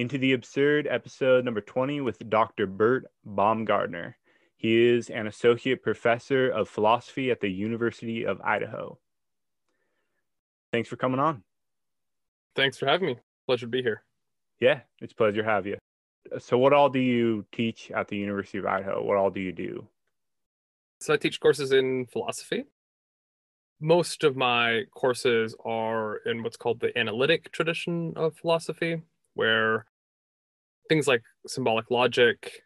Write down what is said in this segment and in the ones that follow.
Into the Absurd, episode number 20 with Dr. Bert Baumgaertner. He is an associate professor of philosophy at the University of Idaho. Thanks for coming on. Thanks for having me. Pleasure to be here. Yeah, it's a pleasure to have you. So, what all do you teach at the University of Idaho? What all do you do? So, I teach courses in philosophy. Most of my courses are in what's called the analytic tradition of philosophy, where things like symbolic logic,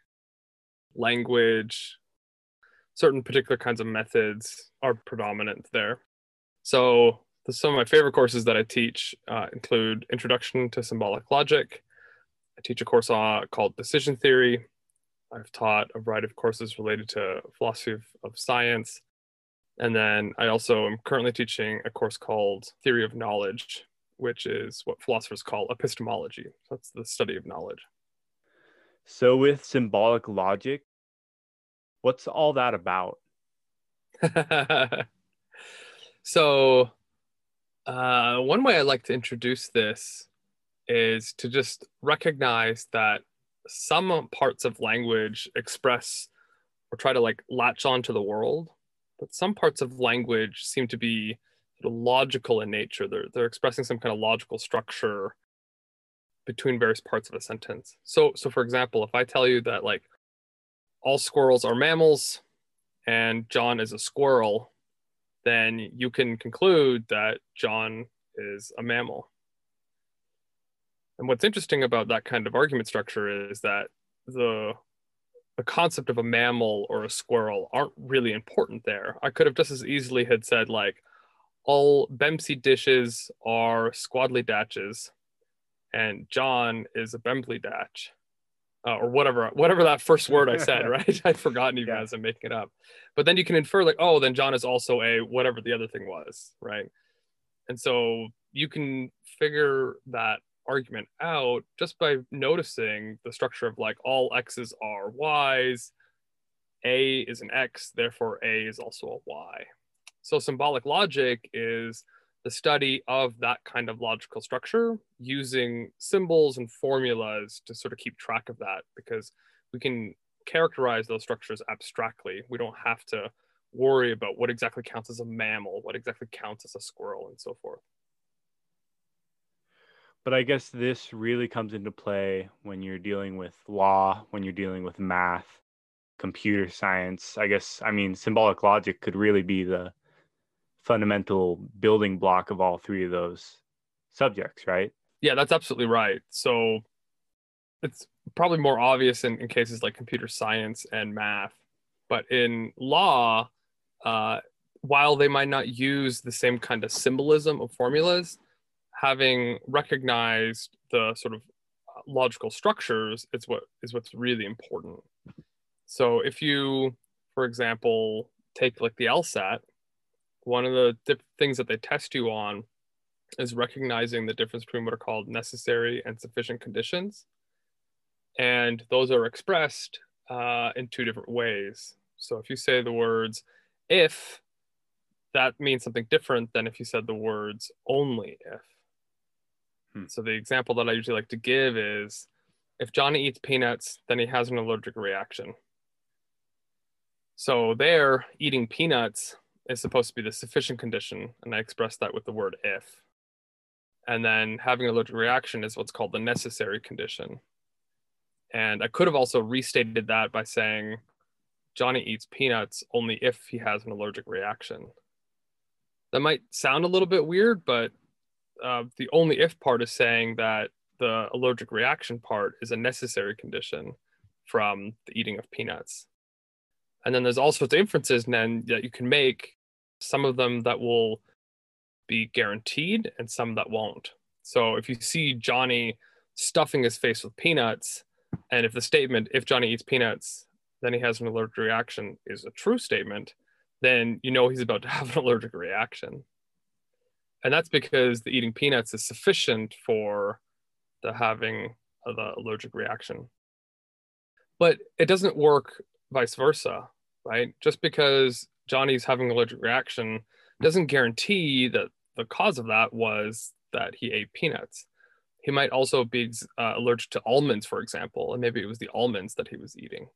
language, certain particular kinds of methods are predominant there. So, the, some of my favorite courses that I teach uh, include Introduction to Symbolic Logic. I teach a course uh, called Decision Theory. I've taught a variety of courses related to philosophy of, of science. And then I also am currently teaching a course called Theory of Knowledge, which is what philosophers call epistemology. That's the study of knowledge. So, with symbolic logic, what's all that about? so, uh, one way I like to introduce this is to just recognize that some parts of language express or try to like latch onto the world, but some parts of language seem to be sort of logical in nature. They're, they're expressing some kind of logical structure between various parts of a sentence. So, so for example, if I tell you that like all squirrels are mammals and John is a squirrel, then you can conclude that John is a mammal. And what's interesting about that kind of argument structure is that the the concept of a mammal or a squirrel aren't really important there. I could have just as easily had said like all Bempsey dishes are squadly datches and John is a Bembley datch. Uh, or whatever whatever that first word I said, right? I'd forgotten even yeah. as I'm making it up. But then you can infer like, oh, then John is also a whatever the other thing was, right? And so you can figure that argument out just by noticing the structure of like all x's are y's, a is an x, therefore a is also a y. So symbolic logic is the study of that kind of logical structure using symbols and formulas to sort of keep track of that because we can characterize those structures abstractly. We don't have to worry about what exactly counts as a mammal, what exactly counts as a squirrel, and so forth. But I guess this really comes into play when you're dealing with law, when you're dealing with math, computer science. I guess, I mean, symbolic logic could really be the fundamental building block of all three of those subjects, right? Yeah, that's absolutely right. So it's probably more obvious in, in cases like computer science and math, but in law, uh, while they might not use the same kind of symbolism of formulas, having recognized the sort of logical structures is what is what's really important. So if you, for example, take like the LSAT, one of the dip- things that they test you on is recognizing the difference between what are called necessary and sufficient conditions. And those are expressed uh, in two different ways. So if you say the words if, that means something different than if you said the words only if. Hmm. So the example that I usually like to give is if Johnny eats peanuts, then he has an allergic reaction. So there, eating peanuts is supposed to be the sufficient condition, and I express that with the word if. And then having an allergic reaction is what's called the necessary condition. And I could have also restated that by saying Johnny eats peanuts only if he has an allergic reaction. That might sound a little bit weird, but uh, the only if part is saying that the allergic reaction part is a necessary condition from the eating of peanuts. And then there's all sorts of inferences then that you can make, some of them that will be guaranteed and some that won't. So if you see Johnny stuffing his face with peanuts, and if the statement, if Johnny eats peanuts, then he has an allergic reaction is a true statement, then you know he's about to have an allergic reaction. And that's because the eating peanuts is sufficient for the having the allergic reaction. But it doesn't work vice versa right just because johnny's having an allergic reaction doesn't guarantee that the cause of that was that he ate peanuts he might also be uh, allergic to almonds, for example, and maybe it was the almonds that he was eating.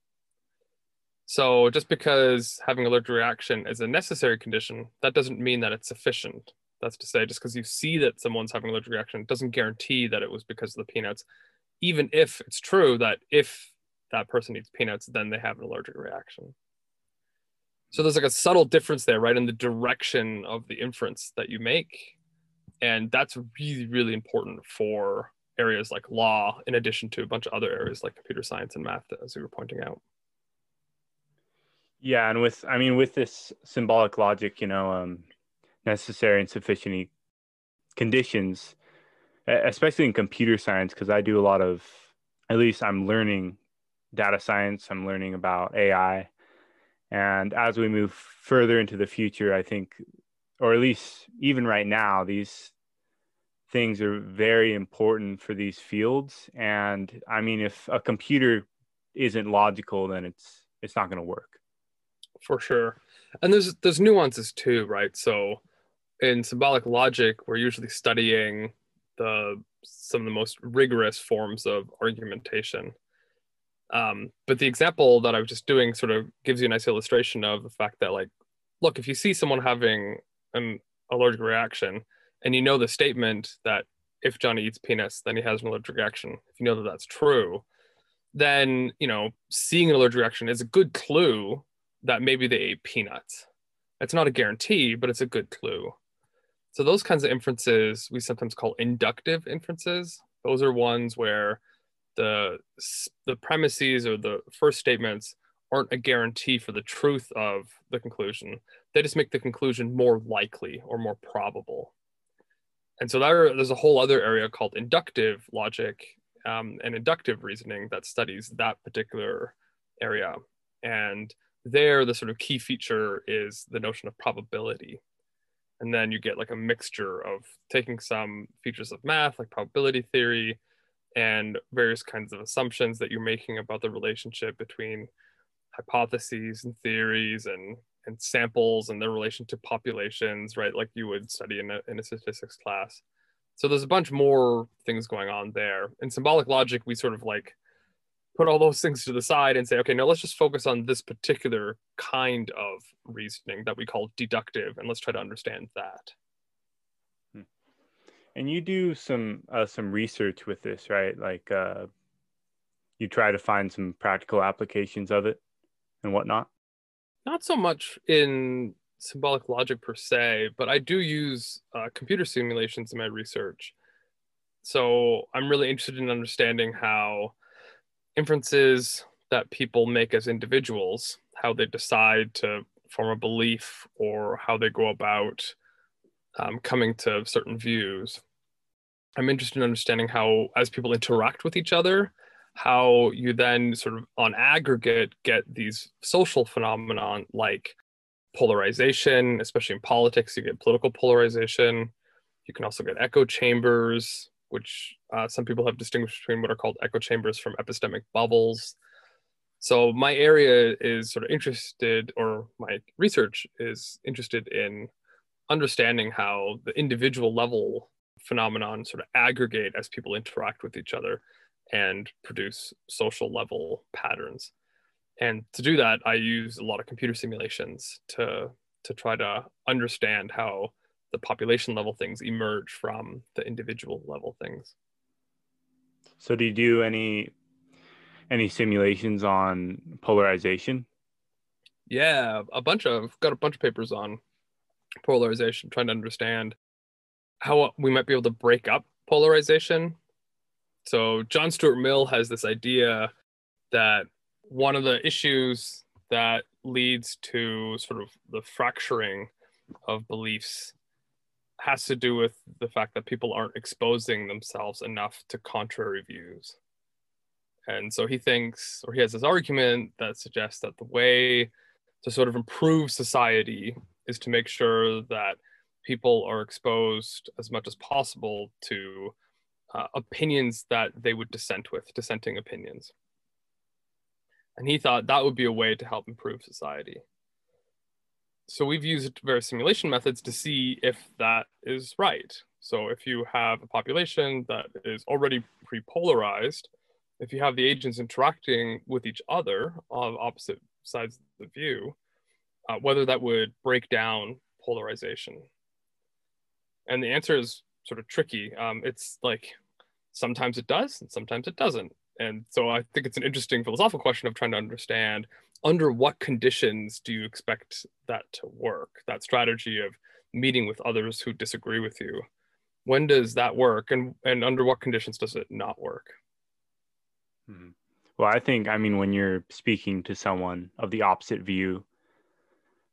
So just because having an allergic reaction is a necessary condition, that doesn't mean that it's sufficient. That's to say, just because you see that someone's having an allergic reaction doesn't guarantee that it was because of the peanuts, even if it's true that if that person eats peanuts, then they have an allergic reaction. So there's like a subtle difference there, right, in the direction of the inference that you make. And that's really really important for areas like law in addition to a bunch of other areas like computer science and math as we were pointing out. Yeah and with i mean with this symbolic logic you know um, necessary and sufficient conditions especially in computer science because i do a lot of at least i'm learning data science i'm learning about ai and as we move further into the future i think or at least even right now, these things are very important for these fields. And I mean, if a computer isn't logical, then it's it's not going to work. For sure, and there's there's nuances too, right? So in symbolic logic, we're usually studying the some of the most rigorous forms of argumentation. Um, but the example that I was just doing sort of gives you a nice illustration of the fact that, like, look, if you see someone having an allergic reaction, and you know the statement that if Johnny eats peanuts, then he has an allergic reaction. If you know that that's true, then you know seeing an allergic reaction is a good clue that maybe they ate peanuts. It's not a guarantee, but it's a good clue. So those kinds of inferences we sometimes call inductive inferences. Those are ones where the the premises or the first statements aren't a guarantee for the truth of the conclusion. They just make the conclusion more likely or more probable. And so there, there's a whole other area called inductive logic um, and inductive reasoning that studies that particular area. And there, the sort of key feature is the notion of probability. And then you get like a mixture of taking some features of math, like probability theory, and various kinds of assumptions that you're making about the relationship between hypotheses and theories and and samples and their relation to populations, right? Like you would study in a, in a statistics class. So there's a bunch more things going on there. In symbolic logic, we sort of like put all those things to the side and say, okay, now let's just focus on this particular kind of reasoning that we call deductive, and let's try to understand that. And you do some uh, some research with this, right? Like uh, you try to find some practical applications of it and whatnot? Not so much in symbolic logic per se, but I do use uh, computer simulations in my research. So I'm really interested in understanding how inferences that people make as individuals, how they decide to form a belief or how they go about um, coming to certain views. I'm interested in understanding how, as people interact with each other, how you then sort of on aggregate get these social phenomenon like polarization, especially in politics, you get political polarization. You can also get echo chambers, which uh, some people have distinguished between what are called echo chambers from epistemic bubbles. So my area is sort of interested, or my research is interested in understanding how the individual level phenomenon sort of aggregate as people interact with each other and produce social level patterns. And to do that, I use a lot of computer simulations to, to try to understand how the population level things emerge from the individual level things. So do you do any any simulations on polarization? Yeah, a bunch of got a bunch of papers on polarization, trying to understand how uh, we might be able to break up polarization so John Stuart Mill has this idea that one of the issues that leads to sort of the fracturing of beliefs has to do with the fact that people aren't exposing themselves enough to contrary views. And so he thinks, or he has this argument that suggests that the way to sort of improve society is to make sure that people are exposed as much as possible to uh, opinions that they would dissent with, dissenting opinions. And he thought that would be a way to help improve society. so we've used various simulation methods to see if that is right. So if you have a population that is already pre-polarized, if you have the agents interacting with each other on opposite sides of the view, uh, whether that would break down polarization. And the answer is sort of tricky. Um, it's like sometimes it does and sometimes it doesn't. And so I think it's an interesting philosophical question of trying to understand under what conditions do you expect that to work? That strategy of meeting with others who disagree with you. When does that work and, and under what conditions does it not work? Hmm. Well, I think, I mean, when you're speaking to someone of the opposite view,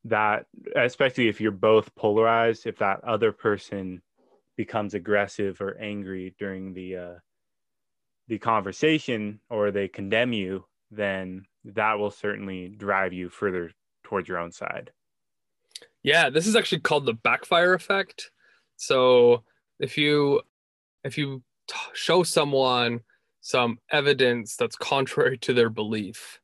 that especially if you're both polarized, if that other person becomes aggressive or angry during the uh, the conversation or they condemn you, then that will certainly drive you further towards your own side. Yeah, this is actually called the backfire effect. So if you if you t- show someone some evidence that's contrary to their belief,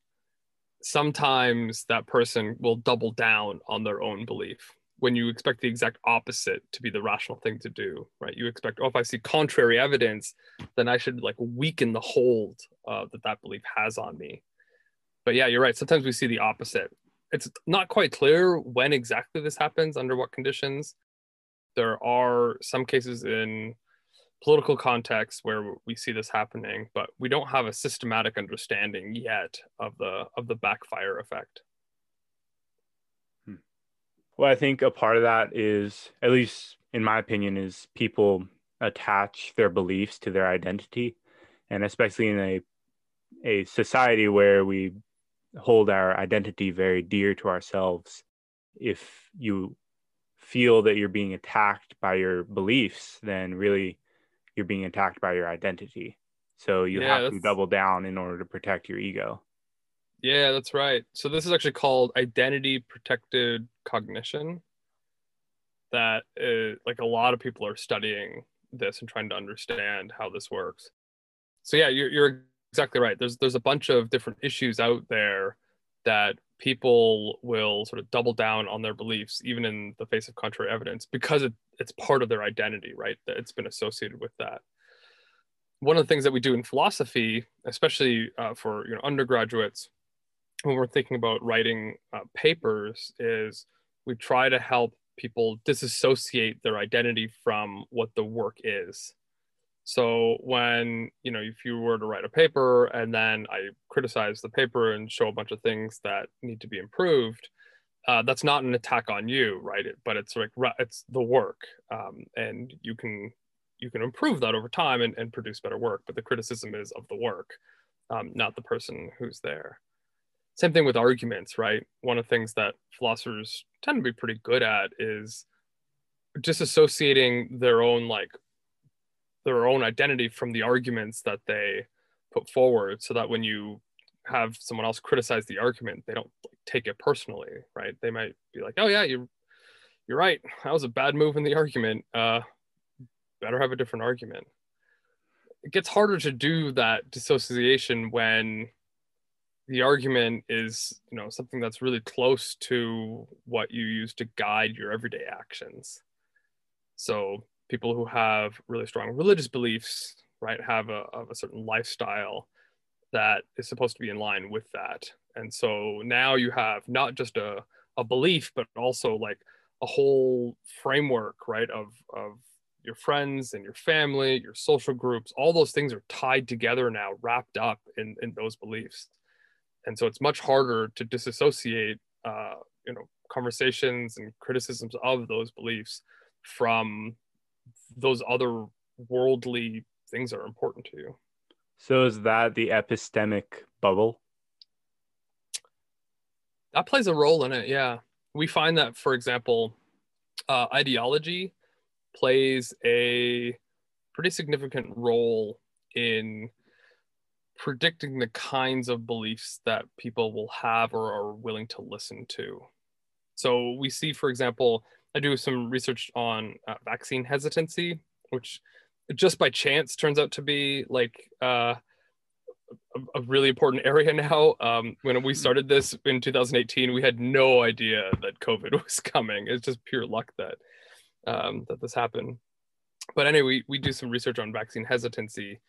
sometimes that person will double down on their own belief when you expect the exact opposite to be the rational thing to do, right? You expect, oh, if I see contrary evidence, then I should like weaken the hold uh, that that belief has on me. But yeah, you're right. Sometimes we see the opposite. It's not quite clear when exactly this happens, under what conditions. There are some cases in political contexts where we see this happening, but we don't have a systematic understanding yet of the of the backfire effect. Hmm. Well, I think a part of that is, at least in my opinion, is people attach their beliefs to their identity. And especially in a a society where we hold our identity very dear to ourselves, if you feel that you're being attacked by your beliefs, then really you're being attacked by your identity. So you yeah, have to double down in order to protect your ego. Yeah, that's right. So this is actually called identity protected cognition. That is, like a lot of people are studying this and trying to understand how this works. So yeah, you're you're exactly right. There's there's a bunch of different issues out there that people will sort of double down on their beliefs even in the face of contrary evidence because it, it's part of their identity, right? That it's been associated with that. One of the things that we do in philosophy, especially uh, for you know undergraduates, when we're thinking about writing uh, papers is we try to help people disassociate their identity from what the work is so when you know if you were to write a paper and then i criticize the paper and show a bunch of things that need to be improved uh, that's not an attack on you right but it's like it's the work um, and you can you can improve that over time and, and produce better work but the criticism is of the work um, not the person who's there same thing with arguments, right? One of the things that philosophers tend to be pretty good at is disassociating their own like their own identity from the arguments that they put forward so that when you have someone else criticize the argument they don't take it personally right? They might be like oh yeah you're you're right. That was a bad move in the argument. Uh better have a different argument. It gets harder to do that dissociation when the argument is you know something that's really close to what you use to guide your everyday actions. So people who have really strong religious beliefs right have a, a certain lifestyle that is supposed to be in line with that and so now you have not just a, a belief but also like a whole framework right of of your friends and your family your social groups all those things are tied together now wrapped up in in those beliefs. And so it's much harder to disassociate uh, you know conversations and criticisms of those beliefs from those other worldly things that are important to you. So is that the epistemic bubble that plays a role in it yeah we find that for example uh, ideology plays a pretty significant role in predicting the kinds of beliefs that people will have or are willing to listen to. So we see, for example, I do some research on uh, vaccine hesitancy, which just by chance turns out to be like uh, a, a really important area now. Um, when we started this in 2018, we had no idea that COVID was coming. It's just pure luck that um, that this happened. But anyway, we, we do some research on vaccine hesitancy,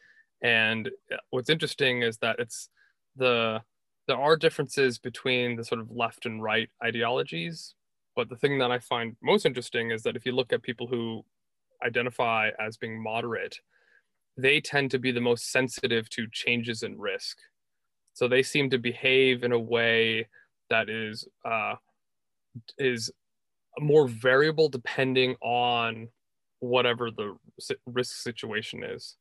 and what's interesting is that it's the there are differences between the sort of left and right ideologies. But the thing that I find most interesting is that if you look at people who identify as being moderate, they tend to be the most sensitive to changes in risk. So they seem to behave in a way that is uh, is more variable depending on whatever the risk situation is.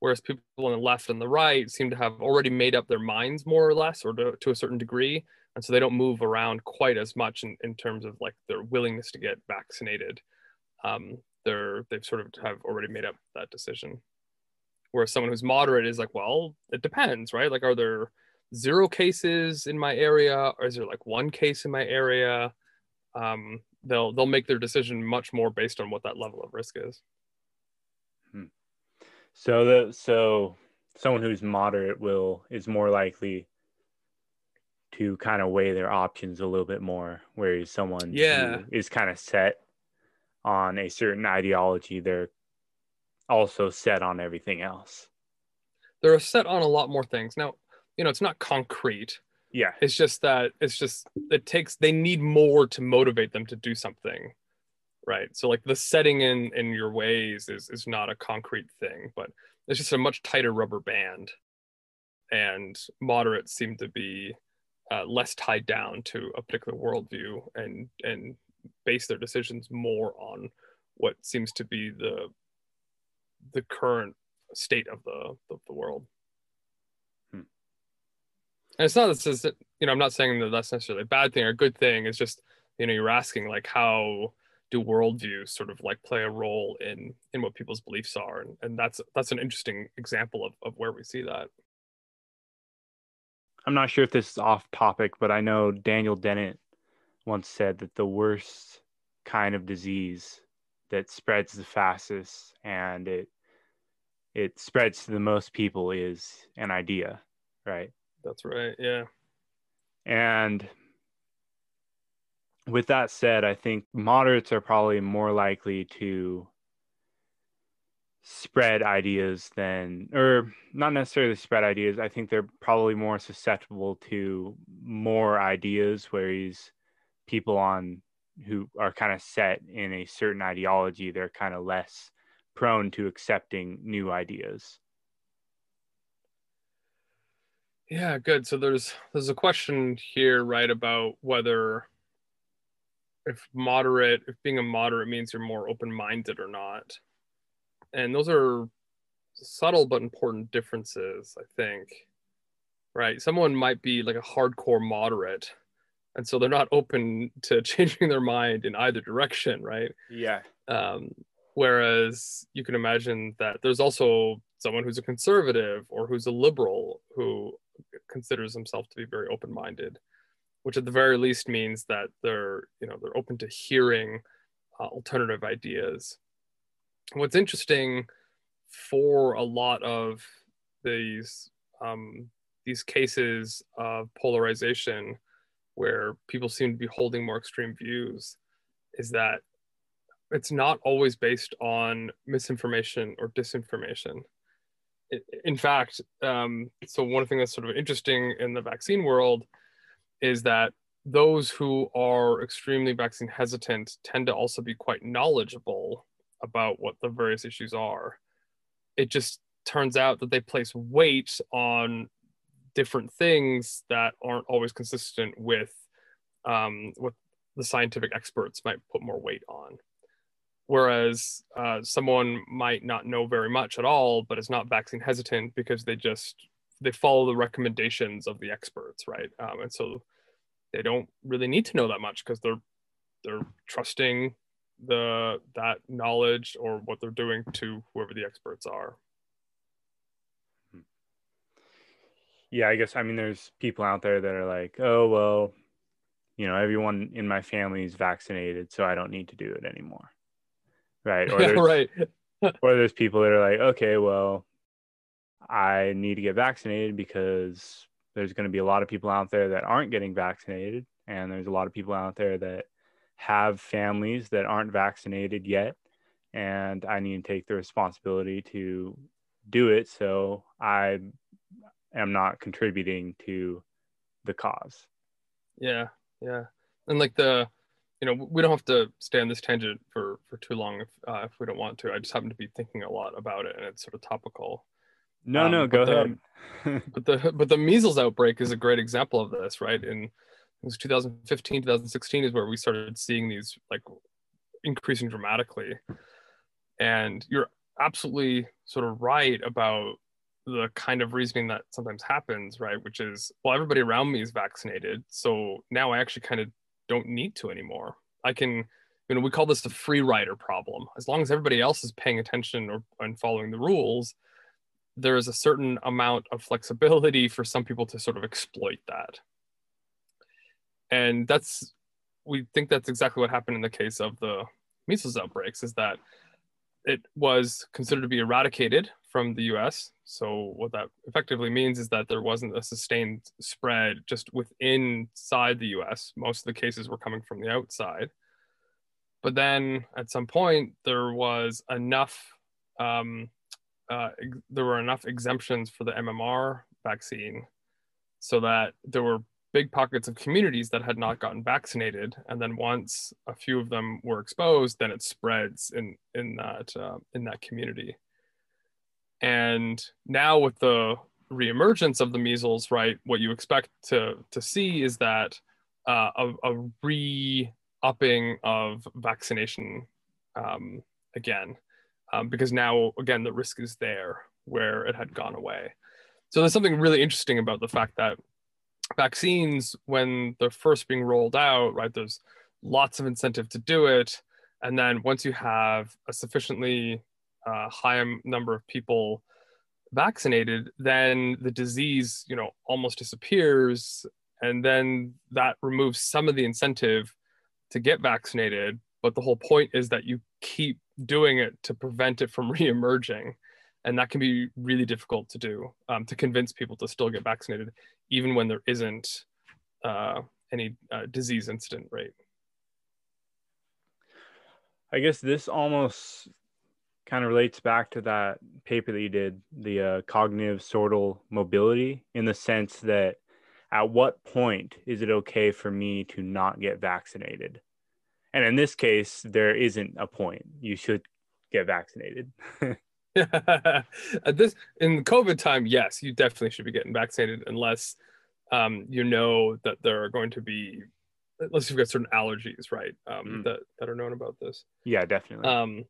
Whereas people on the left and the right seem to have already made up their minds more or less, or to, to a certain degree, and so they don't move around quite as much in, in terms of like their willingness to get vaccinated. Um, they're they've sort of have already made up that decision. Whereas someone who's moderate is like, well, it depends, right? Like, are there zero cases in my area, or is there like one case in my area? Um, they'll they'll make their decision much more based on what that level of risk is. Hmm. So the so someone who's moderate will is more likely to kind of weigh their options a little bit more, whereas someone yeah is kind of set on a certain ideology, they're also set on everything else. They're set on a lot more things. Now, you know, it's not concrete. Yeah. It's just that it's just it takes they need more to motivate them to do something. Right. So like the setting in in your ways is is not a concrete thing, but it's just a much tighter rubber band. And moderates seem to be uh, less tied down to a particular worldview and and base their decisions more on what seems to be the the current state of the of the world. Hmm. And it's not this is you know I'm not saying that that's necessarily a bad thing or a good thing. It's just you know you're asking like how do worldviews sort of like play a role in in what people's beliefs are and, and that's that's an interesting example of, of where we see that i'm not sure if this is off topic but i know daniel dennett once said that the worst kind of disease that spreads the fastest and it it spreads to the most people is an idea, right? That's right. Yeah. And with that said, I think moderates are probably more likely to spread ideas than, or not necessarily spread ideas. I think they're probably more susceptible to more ideas, whereas people on who are kind of set in a certain ideology, they're kind of less prone to accepting new ideas. Yeah, good. So there's there's a question here, right, about whether if moderate, if being a moderate means you're more open-minded or not. And those are subtle but important differences, I think. Right? Someone might be like a hardcore moderate and so they're not open to changing their mind in either direction right? Yeah. Um, whereas you can imagine that there's also someone who's a conservative or who's a liberal who considers himself to be very open-minded which at the very least means that they're you know they're open to hearing uh, alternative ideas. What's interesting for a lot of these um, these cases of polarization where people seem to be holding more extreme views is that it's not always based on misinformation or disinformation. In fact, um, so one thing that's sort of interesting in the vaccine world is that those who are extremely vaccine hesitant tend to also be quite knowledgeable about what the various issues are. It just turns out that they place weight on different things that aren't always consistent with um, what the scientific experts might put more weight on. Whereas uh, someone might not know very much at all, but is not vaccine hesitant because they just they follow the recommendations of the experts, right? Um, and so they don't really need to know that much because they're they're trusting the that knowledge or what they're doing to whoever the experts are. Yeah, I guess I mean there's people out there that are like, oh well, you know, everyone in my family is vaccinated, so I don't need to do it anymore. Right. Or yeah, right. or there's people that are like, okay, well, I need to get vaccinated because there's going to be a lot of people out there that aren't getting vaccinated. And there's a lot of people out there that have families that aren't vaccinated yet. And I need to take the responsibility to do it so I am not contributing to the cause. Yeah, yeah, and like the, you know, we don't have to stay on this tangent for for too long if uh, if we don't want to. I just happen to be thinking a lot about it, and it's sort of topical. No, um, no, go the, ahead. but the but the measles outbreak is a great example of this, right? In it was 2015, 2016 is where we started seeing these like increasing dramatically, and you're absolutely sort of right about the kind of reasoning that sometimes happens, right? Which is, well, everybody around me is vaccinated. So now I actually kind of don't need to anymore. I can, you know, we call this the free rider problem. As long as everybody else is paying attention or and following the rules, there is a certain amount of flexibility for some people to sort of exploit that. And that's, we think that's exactly what happened in the case of the measles outbreaks is that it was considered to be eradicated from the US. So what that effectively means is that there wasn't a sustained spread just within inside the US. Most of the cases were coming from the outside. But then at some point there was enough um, uh, there were enough exemptions for the MMR vaccine so that there were big pockets of communities that had not gotten vaccinated and then once a few of them were exposed then it spreads in in that uh, in that community and now with the reemergence of the measles right what you expect to to see is that uh, a, a re-upping of vaccination um, again um, because now again the risk is there where it had gone away. So there's something really interesting about the fact that vaccines when they're first being rolled out right there's lots of incentive to do it. And then once you have a sufficiently uh, high number of people vaccinated then the disease you know almost disappears and then that removes some of the incentive to get vaccinated. But the whole point is that you keep doing it to prevent it from reemerging and that can be really difficult to do um, to convince people to still get vaccinated even when there isn't uh, any uh, disease incident rate. I guess this almost kind of relates back to that paper that you did the uh, cognitive sortal mobility in the sense that at what point is it okay for me to not get vaccinated and in this case there isn't a point you should get vaccinated this in COVID time, yes, you definitely should be getting vaccinated unless um, you know that there are going to be unless you've got certain allergies, right? Um, mm. that that are known about this. Yeah, definitely. Um,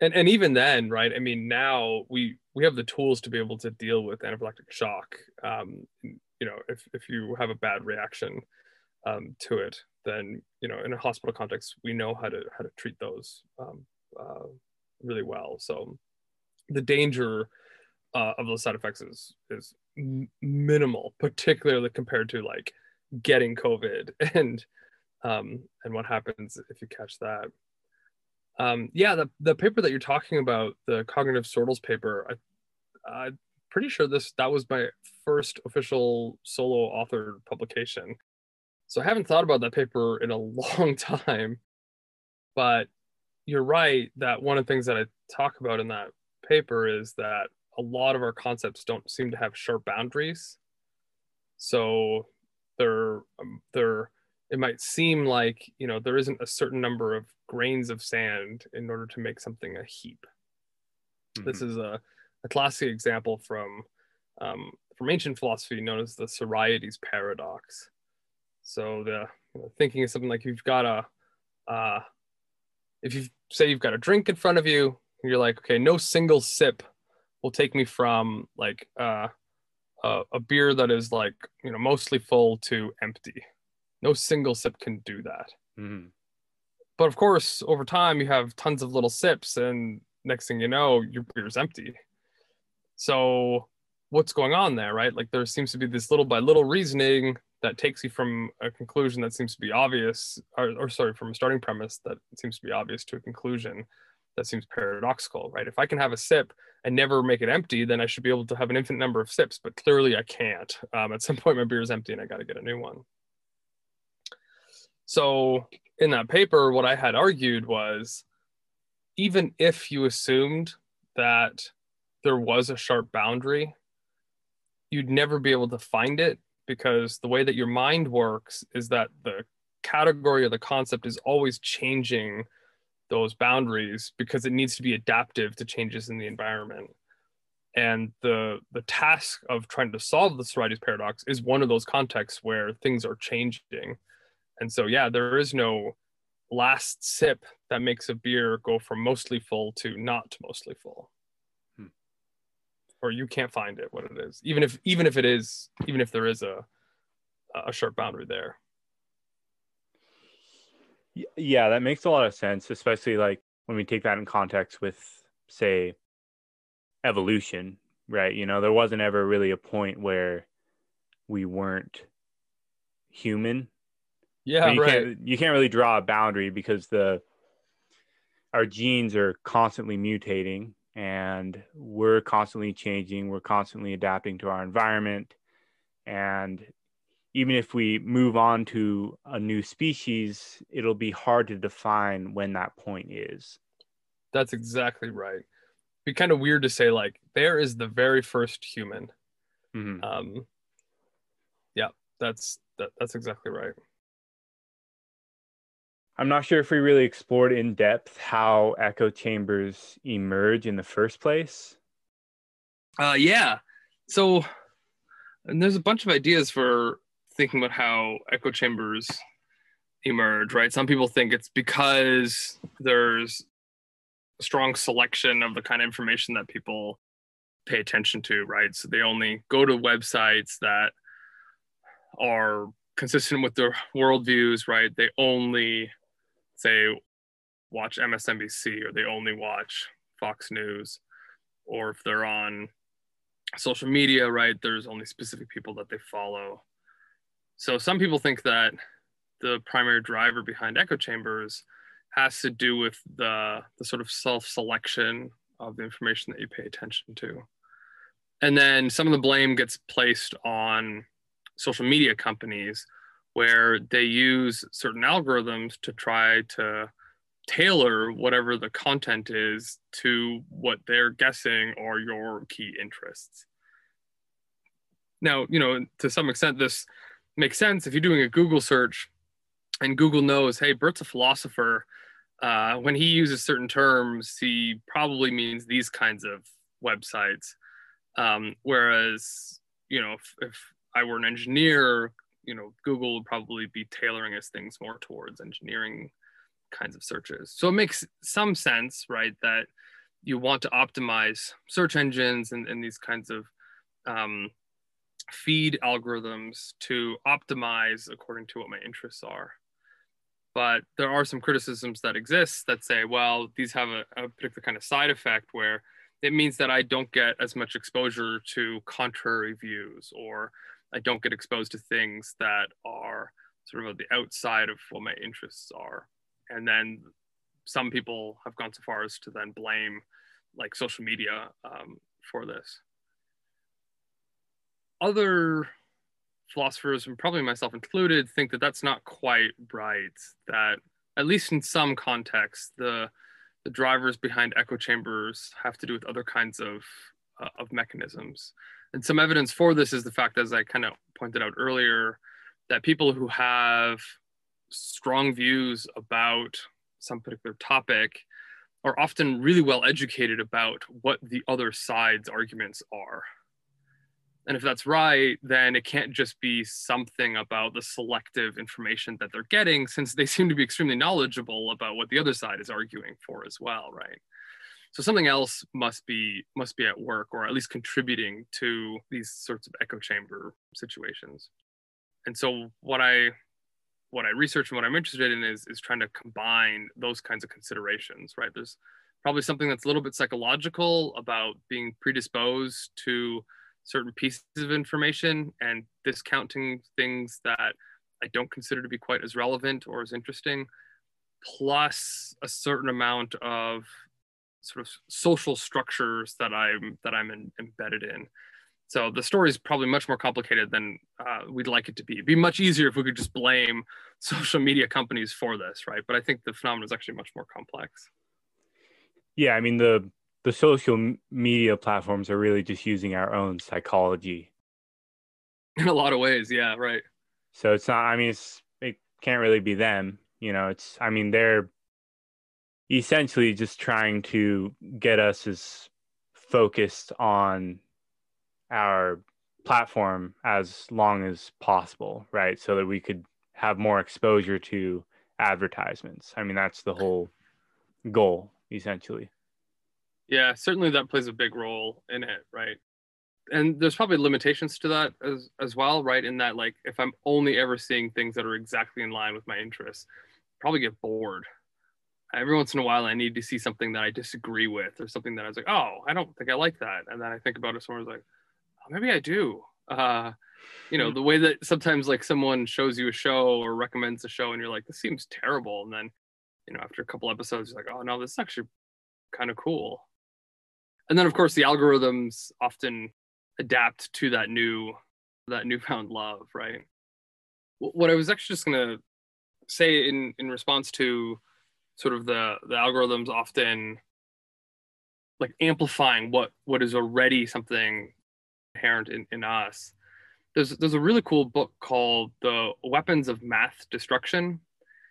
and and even then, right? I mean, now we we have the tools to be able to deal with anaphylactic shock. Um, you know, if if you have a bad reaction um, to it, then you know, in a hospital context, we know how to how to treat those um, uh, really well. So the danger uh, of those side effects is is minimal, particularly compared to like getting COVID and um, and what happens if you catch that. Um, yeah, the the paper that you're talking about, the cognitive sortals paper, I, I'm pretty sure this that was my first official solo authored publication. So I haven't thought about that paper in a long time, but you're right that one of the things that I talk about in that paper is that a lot of our concepts don't seem to have sharp boundaries. So they're um, they're it might seem like you know there isn't a certain number of grains of sand in order to make something a heap. Mm-hmm. This is a, a classic example from um, from ancient philosophy known as the Sorites paradox. So the you know, thinking is something like you've got a uh, if you say you've got a drink in front of you you're like, okay, no single sip will take me from like uh, a, a beer that is like you know mostly full to empty. No single sip can do that. Mm-hmm. But of course, over time, you have tons of little sips, and next thing you know, your beer's empty. So, what's going on there, right? Like, there seems to be this little by little reasoning that takes you from a conclusion that seems to be obvious, or, or sorry, from a starting premise that seems to be obvious to a conclusion that seems paradoxical, right? If I can have a sip and never make it empty, then I should be able to have an infinite number of sips. But clearly, I can't. Um, at some point, my beer is empty, and I got to get a new one. So, in that paper, what I had argued was, even if you assumed that there was a sharp boundary, you'd never be able to find it because the way that your mind works is that the category or the concept is always changing those boundaries because it needs to be adaptive to changes in the environment. And the the task of trying to solve the Sorites paradox is one of those contexts where things are changing and so yeah there is no last sip that makes a beer go from mostly full to not mostly full hmm. or you can't find it what it is even if even if it is even if there is a a sharp boundary there yeah, that makes a lot of sense, especially like when we take that in context with, say, evolution, right? You know, there wasn't ever really a point where we weren't human. Yeah, you right. Can't, you can't really draw a boundary because the our genes are constantly mutating and we're constantly changing. We're constantly adapting to our environment, and even if we move on to a new species, it'll be hard to define when that point is. That's exactly right. Be kind of weird to say like there is the very first human. Mm-hmm. Um, yeah, that's that, that's exactly right. I'm not sure if we really explored in depth how echo chambers emerge in the first place. Uh, yeah. So, and there's a bunch of ideas for thinking about how echo chambers emerge, right? Some people think it's because there's a strong selection of the kind of information that people pay attention to, right? So they only go to websites that are consistent with their worldviews, right? They only say watch MSNBC or they only watch Fox News, or if they're on social media, right? There's only specific people that they follow. So some people think that the primary driver behind echo chambers has to do with the, the sort of self-selection of the information that you pay attention to. And then some of the blame gets placed on social media companies where they use certain algorithms to try to tailor whatever the content is to what they're guessing are your key interests. Now, you know, to some extent, this makes sense if you're doing a Google search and Google knows, hey, Bert's a philosopher. Uh, when he uses certain terms, he probably means these kinds of websites. Um, whereas, you know, if, if I were an engineer, you know, Google would probably be tailoring his things more towards engineering kinds of searches. So it makes some sense, right, that you want to optimize search engines and, and these kinds of um, feed algorithms to optimize according to what my interests are. But there are some criticisms that exist that say, well, these have a, a particular kind of side effect where it means that I don't get as much exposure to contrary views or I don't get exposed to things that are sort of the outside of what my interests are. And then some people have gone so far as to then blame like social media um, for this other philosophers, and probably myself included, think that that's not quite right. That at least in some contexts, the the drivers behind echo chambers have to do with other kinds of uh, of mechanisms. And some evidence for this is the fact, as I kind of pointed out earlier, that people who have strong views about some particular topic are often really well educated about what the other side's arguments are. And if that's right, then it can't just be something about the selective information that they're getting, since they seem to be extremely knowledgeable about what the other side is arguing for as well, right? So something else must be must be at work, or at least contributing to these sorts of echo chamber situations. And so what I what I research and what I'm interested in is is trying to combine those kinds of considerations, right? There's probably something that's a little bit psychological about being predisposed to certain pieces of information and discounting things that I don't consider to be quite as relevant or as interesting, plus a certain amount of sort of social structures that I'm that I'm in, embedded in. So the story is probably much more complicated than uh, we'd like it to be. It'd be much easier if we could just blame social media companies for this, right? But I think the phenomenon is actually much more complex. Yeah, I mean the the social media platforms are really just using our own psychology in a lot of ways. Yeah, right. So it's not. I mean, it's it can't really be them. You know, it's. I mean, they're essentially just trying to get us as focused on our platform as long as possible, right? So that we could have more exposure to advertisements. I mean, that's the whole goal, essentially. Yeah, certainly that plays a big role in it, right? And there's probably limitations to that as as well, right? In that, like, if I'm only ever seeing things that are exactly in line with my interests, probably get bored. Every once in a while, I need to see something that I disagree with, or something that I was like, "Oh, I don't think I like that," and then I think about it, someone's like, maybe I do. Uh, you know, hmm. the way that sometimes like someone shows you a show or recommends a show and you're like, this seems terrible. And then, you know, after a couple episodes, you're like, oh no, this is actually kind of cool. And then of course the algorithms often adapt to that new that newfound love, right? What I was actually just gonna say in in response to sort of the the algorithms often like amplifying what what is already something inherent in, in us. There's there's a really cool book called The Weapons of Math Destruction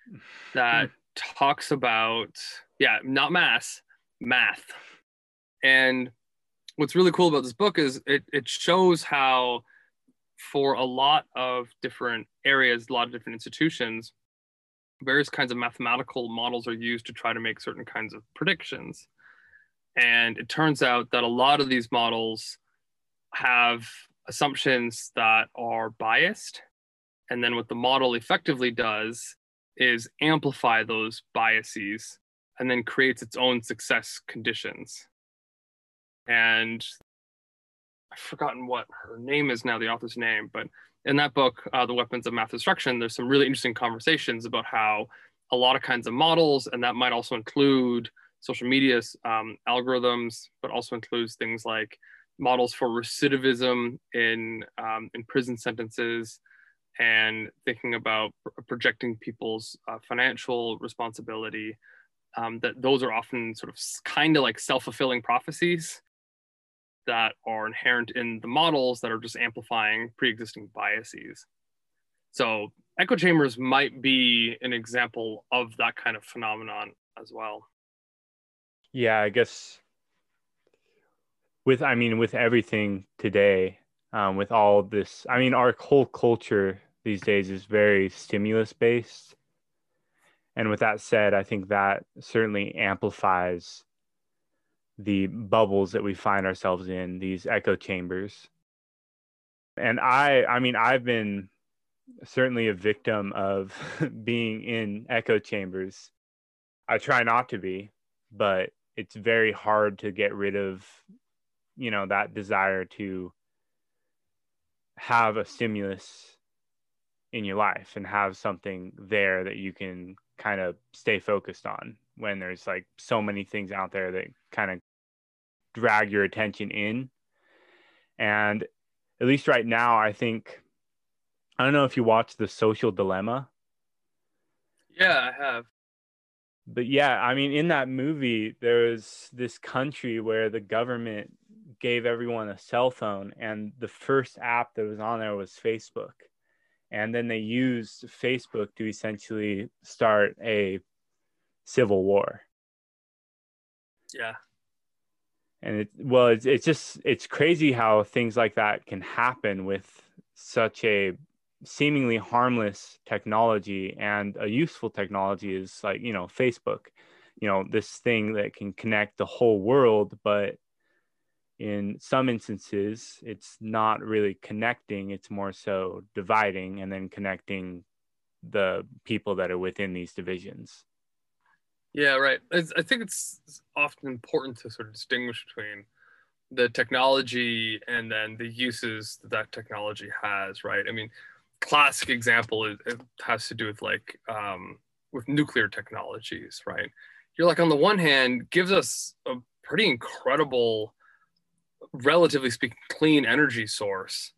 that hmm. talks about yeah, not mass, math. And what's really cool about this book is it it shows how for a lot of different areas, a lot of different institutions, various kinds of mathematical models are used to try to make certain kinds of predictions. And it turns out that a lot of these models have assumptions that are biased. And then what the model effectively does is amplify those biases and then creates its own success conditions. And I've forgotten what her name is now, the author's name, but in that book, uh, The Weapons of Math Destruction, there's some really interesting conversations about how a lot of kinds of models, and that might also include social media um, algorithms, but also includes things like models for recidivism in um, in prison sentences and thinking about projecting people's uh, financial responsibility um, that those are often sort of kind of like self-fulfilling prophecies that are inherent in the models that are just amplifying pre-existing biases so echo chambers might be an example of that kind of phenomenon as well yeah i guess with I mean with everything today, um, with all this, I mean our whole culture these days is very stimulus based. And with that said, I think that certainly amplifies the bubbles that we find ourselves in, these echo chambers. And I I mean I've been certainly a victim of being in echo chambers. I try not to be, but it's very hard to get rid of you know that desire to have a stimulus in your life and have something there that you can kind of stay focused on when there's like so many things out there that kind of drag your attention in. And at least right now i think i don't know if you watch the social dilemma. Yeah i have. But yeah i mean in that movie there was this country where the government gave everyone a cell phone, and the first app that was on there was Facebook. And then they used Facebook to essentially start a civil war. Yeah. And it well, it's it's just it's crazy how things like that can happen with such a seemingly harmless technology and a useful technology is like you know Facebook, you know this thing that can connect the whole world, but in some instances it's not really connecting it's more so dividing and then connecting the people that are within these divisions yeah right. I think it's often important to sort of distinguish between the technology and then the uses that that technology has right? I mean classic example is, it has to do with like um, with nuclear technologies right? You're like on the one hand gives us a pretty incredible relatively speaking clean energy source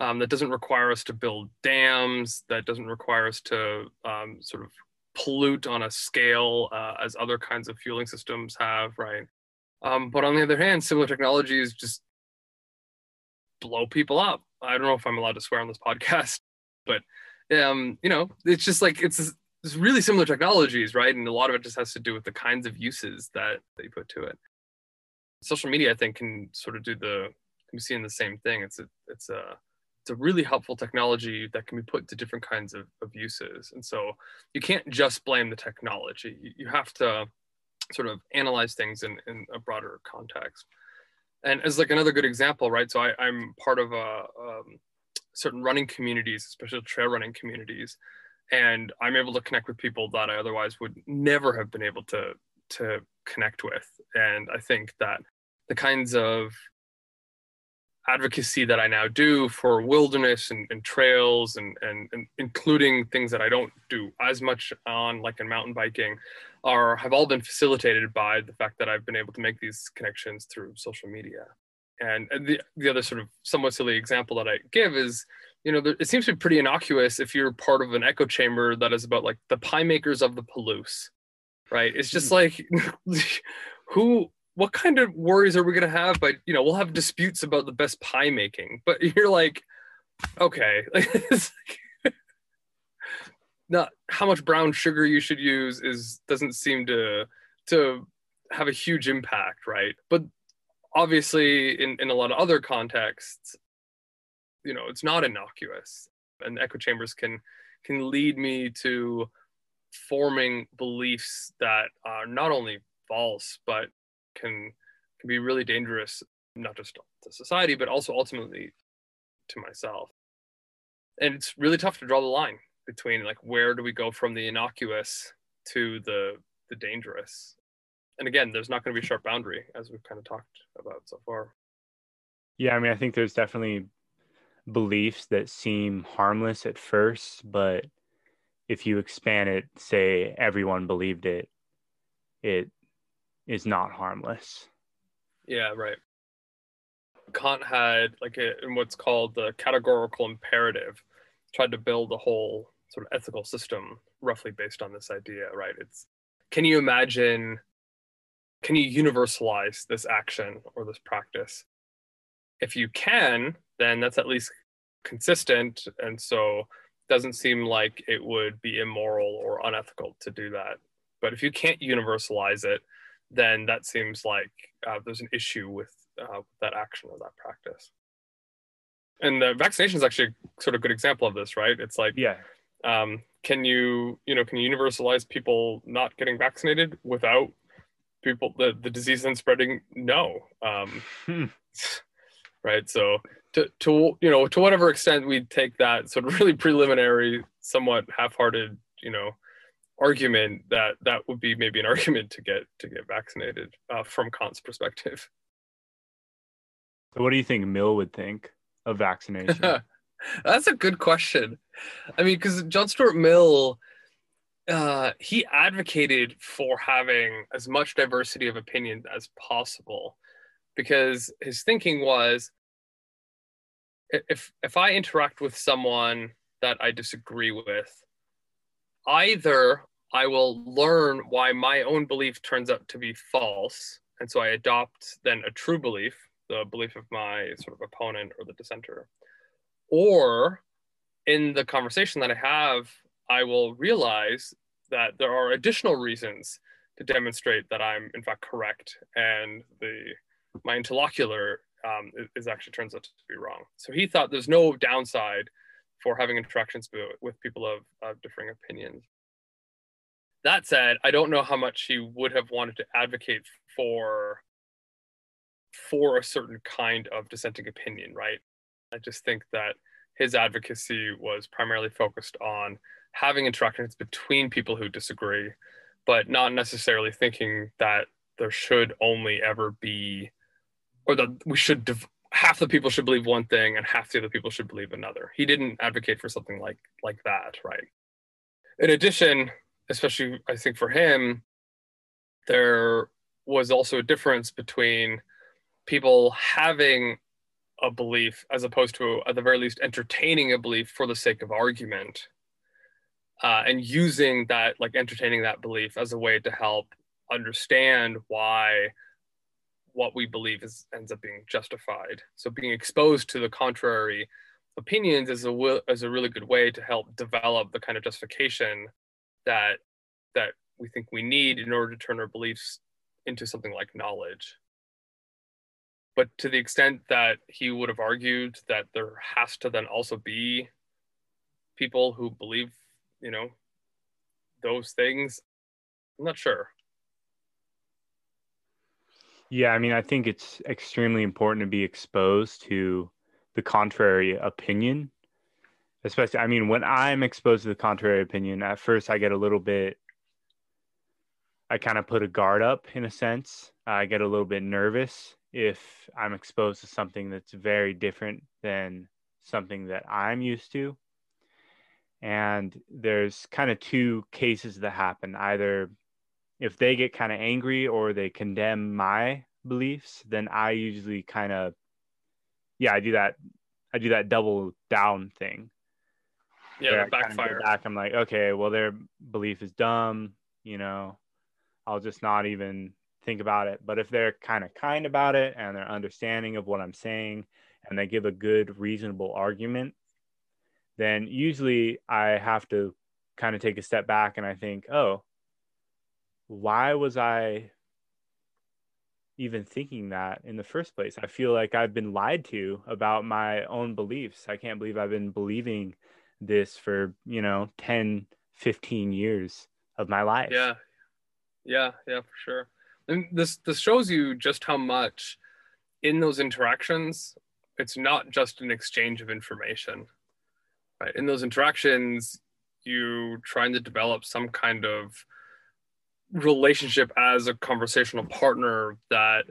um, that doesn't require us to build dams that doesn't require us to um, sort of pollute on a scale uh, as other kinds of fueling systems have right um, but on the other hand similar technologies just blow people up i don't know if i'm allowed to swear on this podcast but um, you know it's just like it's it's really similar technologies, right? And a lot of it just has to do with the kinds of uses that they put to it. Social media, I think, can sort of do the can be seeing the same thing. It's a it's a it's a really helpful technology that can be put to different kinds of, of uses. And so you can't just blame the technology. You have to sort of analyze things in, in a broader context. And as like another good example, right? So I, I'm part of a, um, certain running communities, especially trail running communities and I'm able to connect with people that I otherwise would never have been able to to connect with. And I think that the kinds of advocacy that I now do for wilderness and, and trails and, and, and, including things that I don't do as much on like in mountain biking are have all been facilitated by the fact that I've been able to make these connections through social media. And the, the other sort of somewhat silly example that I give is you know, it seems to be pretty innocuous if you're part of an echo chamber that is about like the pie makers of the Palouse, right? It's just hmm. like, who, what kind of worries are we going to have? But, you know, we'll have disputes about the best pie making, but you're like, okay, not how much brown sugar you should use is doesn't seem to to have a huge impact, right? But obviously in, in a lot of other contexts you know it's not innocuous and echo chambers can can lead me to forming beliefs that are not only false but can can be really dangerous not just to society but also ultimately to myself. And it's really tough to draw the line between like where do we go from the innocuous to the the dangerous? And again there's not going to be a sharp boundary as we've kind of talked about so far. Yeah i mean i think there's definitely beliefs that seem harmless at first, but if you expand it, say everyone believed it, it is not harmless. Yeah, right. Kant had like a, in what's called the categorical imperative, tried to build a whole sort of ethical system roughly based on this idea, right? It's can you imagine, can you universalize this action or this practice? If you can, then that's at least consistent and so doesn't seem like it would be immoral or unethical to do that but if you can't universalize it then that seems like uh, there's an issue with uh, that action or that practice. And the vaccination is actually a sort of good example of this right? It's like yeah. um, can you you know can you universalize people not getting vaccinated without people the, the disease then spreading? No. Um, hmm. right? So to, to you know to whatever extent we take that sort of really preliminary somewhat half-hearted you know argument that that would be maybe an argument to get to get vaccinated uh, from kant's perspective. So what do you think mill would think of vaccination? That's a good question. I mean because john stuart mill uh, he advocated for having as much diversity of opinion as possible because his thinking was if if I interact with someone that I disagree with, either I will learn why my own belief turns out to be false, and so I adopt then a true belief, the belief of my sort of opponent or the dissenter, or in the conversation that I have, I will realize that there are additional reasons to demonstrate that I'm in fact correct and the my interlocutor um, is actually turns out to be wrong. So he thought there's no downside for having interactions with people of, of differing opinions. That said, I don't know how much he would have wanted to advocate for for a certain kind of dissenting opinion, right? I just think that his advocacy was primarily focused on having interactions between people who disagree, but not necessarily thinking that there should only ever be or that we should div- half the people should believe one thing and half the other people should believe another. He didn't advocate for something like like that, right? In addition, especially I think for him, there was also a difference between people having a belief as opposed to at the very least entertaining a belief for the sake of argument uh, and using that like entertaining that belief as a way to help understand why what we believe is ends up being justified. So being exposed to the contrary opinions is a is a really good way to help develop the kind of justification that that we think we need in order to turn our beliefs into something like knowledge. But to the extent that he would have argued that there has to then also be people who believe you know those things i'm not sure. Yeah i mean i think it's extremely important to be exposed to the contrary opinion especially i mean when i'm exposed to the contrary opinion at first i get a little bit i kind of put a guard up in a sense. I get a little bit nervous if i'm exposed to something that's very different than something that i'm used to. And there's kind of two cases that happen. Either if they get kind of angry or they condemn my beliefs then i usually kind of yeah i do that i do that double down thing yeah backfire back i'm like okay well their belief is dumb you know i'll just not even think about it but if they're kind of kind about it and they're understanding of what i'm saying and they give a good reasonable argument then usually I have to kind of take a step back and I think, oh, why was I even thinking that in the first place? I feel like I've been lied to about my own beliefs. I can't believe I've been believing this for, you know, 10, 15 years of my life. Yeah. Yeah, yeah, for sure. And this this shows you just how much in those interactions it's not just an exchange of information right in those interactions you trying to develop some kind of relationship as a conversational partner that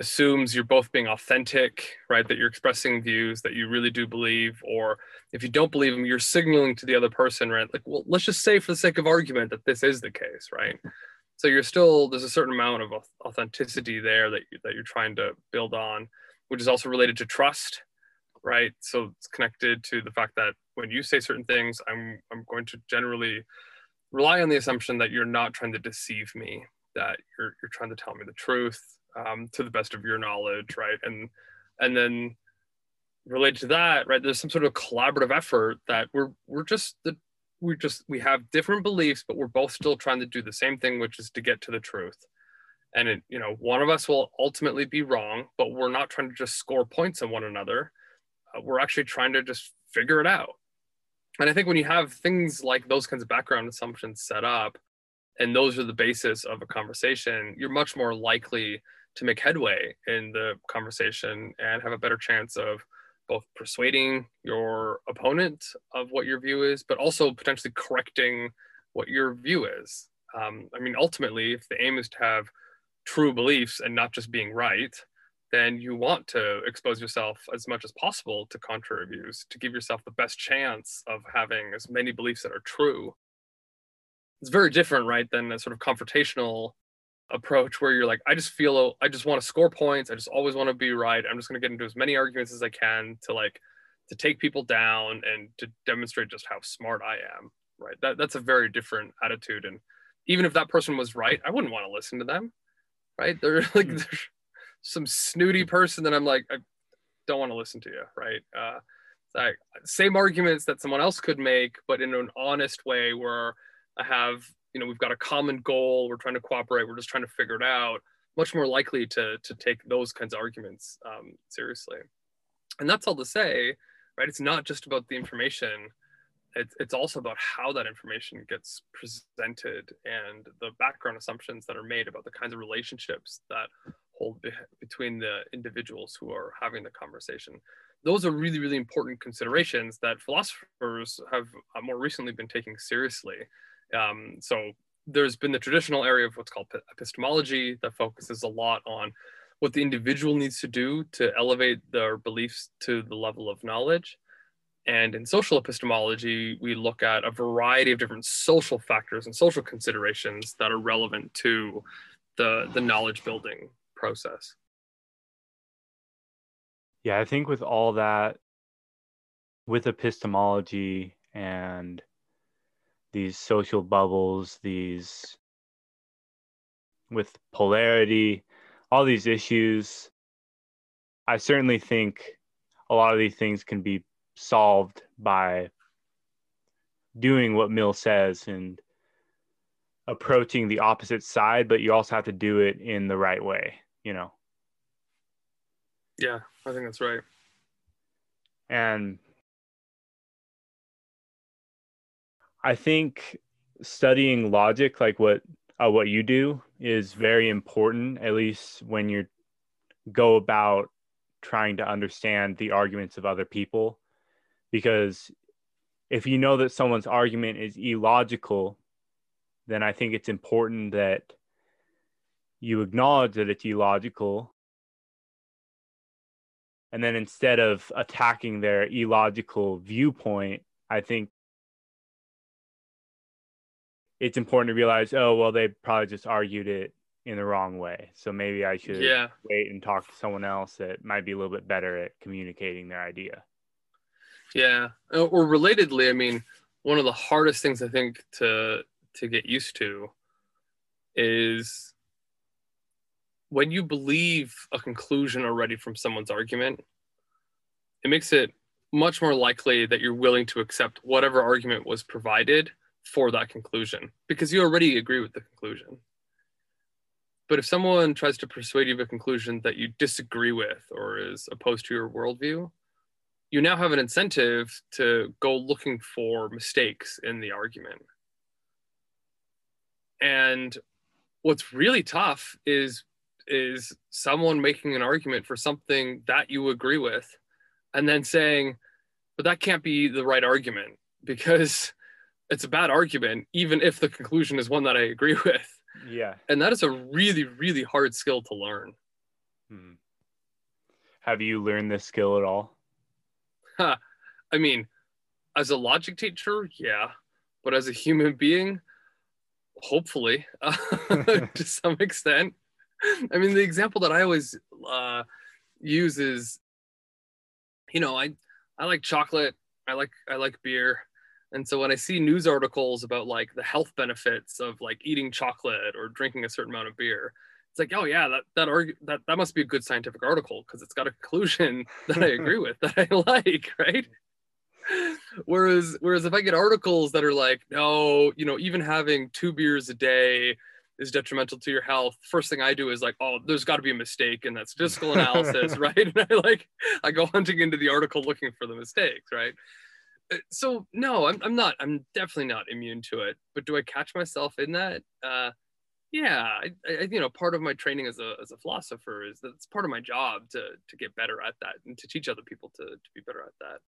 assumes you're both being authentic right? That you're expressing views that you really do believe or if you don't believe them you're signaling to the other person right? Like well let's just say for the sake of argument that this is the case right? So you're still there's a certain amount of authenticity there that, you, that you're trying to build on which is also related to trust right? So it's connected to the fact that when you say certain things, I'm I'm going to generally rely on the assumption that you're not trying to deceive me, that you're you're trying to tell me the truth um, to the best of your knowledge, right? And and then related to that, right? There's some sort of collaborative effort that we're we're just the we just we have different beliefs, but we're both still trying to do the same thing, which is to get to the truth. And it, you know, one of us will ultimately be wrong, but we're not trying to just score points on one another. Uh, we're actually trying to just figure it out and I think when you have things like those kinds of background assumptions set up, and those are the basis of a conversation, you're much more likely to make headway in the conversation and have a better chance of both persuading your opponent of what your view is, but also potentially correcting what your view is. Um, I mean, ultimately, if the aim is to have true beliefs and not just being right, then you want to expose yourself as much as possible to contrary views to give yourself the best chance of having as many beliefs that are true. It's very different, right, than a sort of confrontational approach where you're like, I just feel, I just want to score points. I just always want to be right. I'm just going to get into as many arguments as I can to like, to take people down and to demonstrate just how smart I am, right? That, that's a very different attitude. And even if that person was right, I wouldn't want to listen to them, right? They're like, mm. they're, some snooty person that I'm like, I don't want to listen to you, right? Uh, like same arguments that someone else could make, but in an honest way where I have, you know, we've got a common goal, we're trying to cooperate, we're just trying to figure it out. Much more likely to to take those kinds of arguments um, seriously, and that's all to say, right? It's not just about the information it's, it's also about how that information gets presented and the background assumptions that are made about the kinds of relationships that hold be- between the individuals who are having the conversation. Those are really, really important considerations that philosophers have uh, more recently been taking seriously. Um, so there's been the traditional area of what's called epistemology that focuses a lot on what the individual needs to do to elevate their beliefs to the level of knowledge. And in social epistemology, we look at a variety of different social factors and social considerations that are relevant to the the knowledge building process. Yeah, I think with all that, with epistemology and these social bubbles, these with polarity, all these issues, I certainly think a lot of these things can be solved by doing what Mill says and approaching the opposite side, but you also have to do it in the right way, you know? Yeah, I think that's right. And I think studying logic, like what uh, what you do, is very important. At least when you go about trying to understand the arguments of other people, because if you know that someone's argument is illogical, then I think it's important that you acknowledge that it's illogical. And then instead of attacking their illogical viewpoint, I think it's important to realize, oh, well, they probably just argued it in the wrong way. So maybe I should yeah. wait and talk to someone else that might be a little bit better at communicating their idea. Yeah. Uh, or relatedly, I mean, one of the hardest things I think to to get used to is when you believe a conclusion already from someone's argument, it makes it much more likely that you're willing to accept whatever argument was provided for that conclusion because you already agree with the conclusion. But if someone tries to persuade you of a conclusion that you disagree with or is opposed to your worldview, you now have an incentive to go looking for mistakes in the argument. And what's really tough is is someone making an argument for something that you agree with and then saying but that can't be the right argument because it's a bad argument even if the conclusion is one that I agree with. Yeah. And that is a really really hard skill to learn. Hmm. Have you learned this skill at all? I mean, as a logic teacher, yeah, but as a human being, hopefully, uh, to some extent. I mean, the example that I always uh, use is, you know, I I like chocolate, I like I like beer, and so when I see news articles about like the health benefits of like eating chocolate or drinking a certain amount of beer, it's like, oh yeah, that that that that must be a good scientific article because it's got a conclusion that I agree with that I like, right? whereas whereas if I get articles that are like, no, you know, even having two beers a day is detrimental to your health. First thing I do is like, oh, there's got to be a mistake in that statistical analysis, right? And I like I go hunting into the article looking for the mistakes, right? Uh, so no, I'm I'm not. I'm definitely not immune to it. But do I catch myself in that? Uh, yeah, I, I, you know, part of my training as a as a philosopher is that it's part of my job to to get better at that and to teach other people to to be better at that.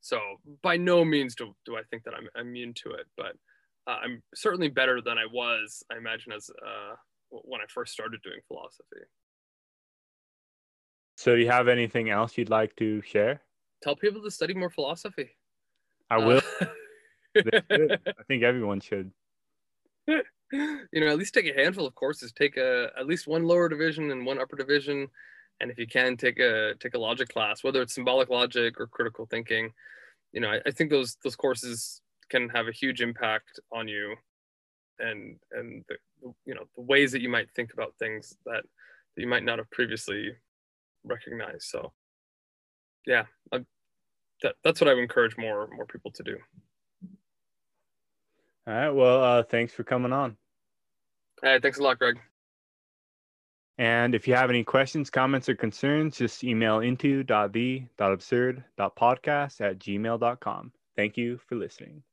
So by no means do, do I think that I'm immune to it, but uh, I'm certainly better than I was, I imagine, as uh, when I first started doing philosophy. So, do you have anything else you'd like to share? Tell people to study more philosophy. I will. Uh, I think everyone should. You know, at least take a handful of courses. Take a at least one lower division and one upper division, and if you can, take a take a logic class, whether it's symbolic logic or critical thinking you know, I, I think those those courses can have a huge impact on you and and the, you know the ways that you might think about things that, that you might not have previously recognized so yeah I, that, that's what i would encourage more more people to do all right well uh, thanks for coming on all right thanks a lot greg and if you have any questions, comments, or concerns, just email into.the.absurd.podcast at gmail.com. Thank you for listening.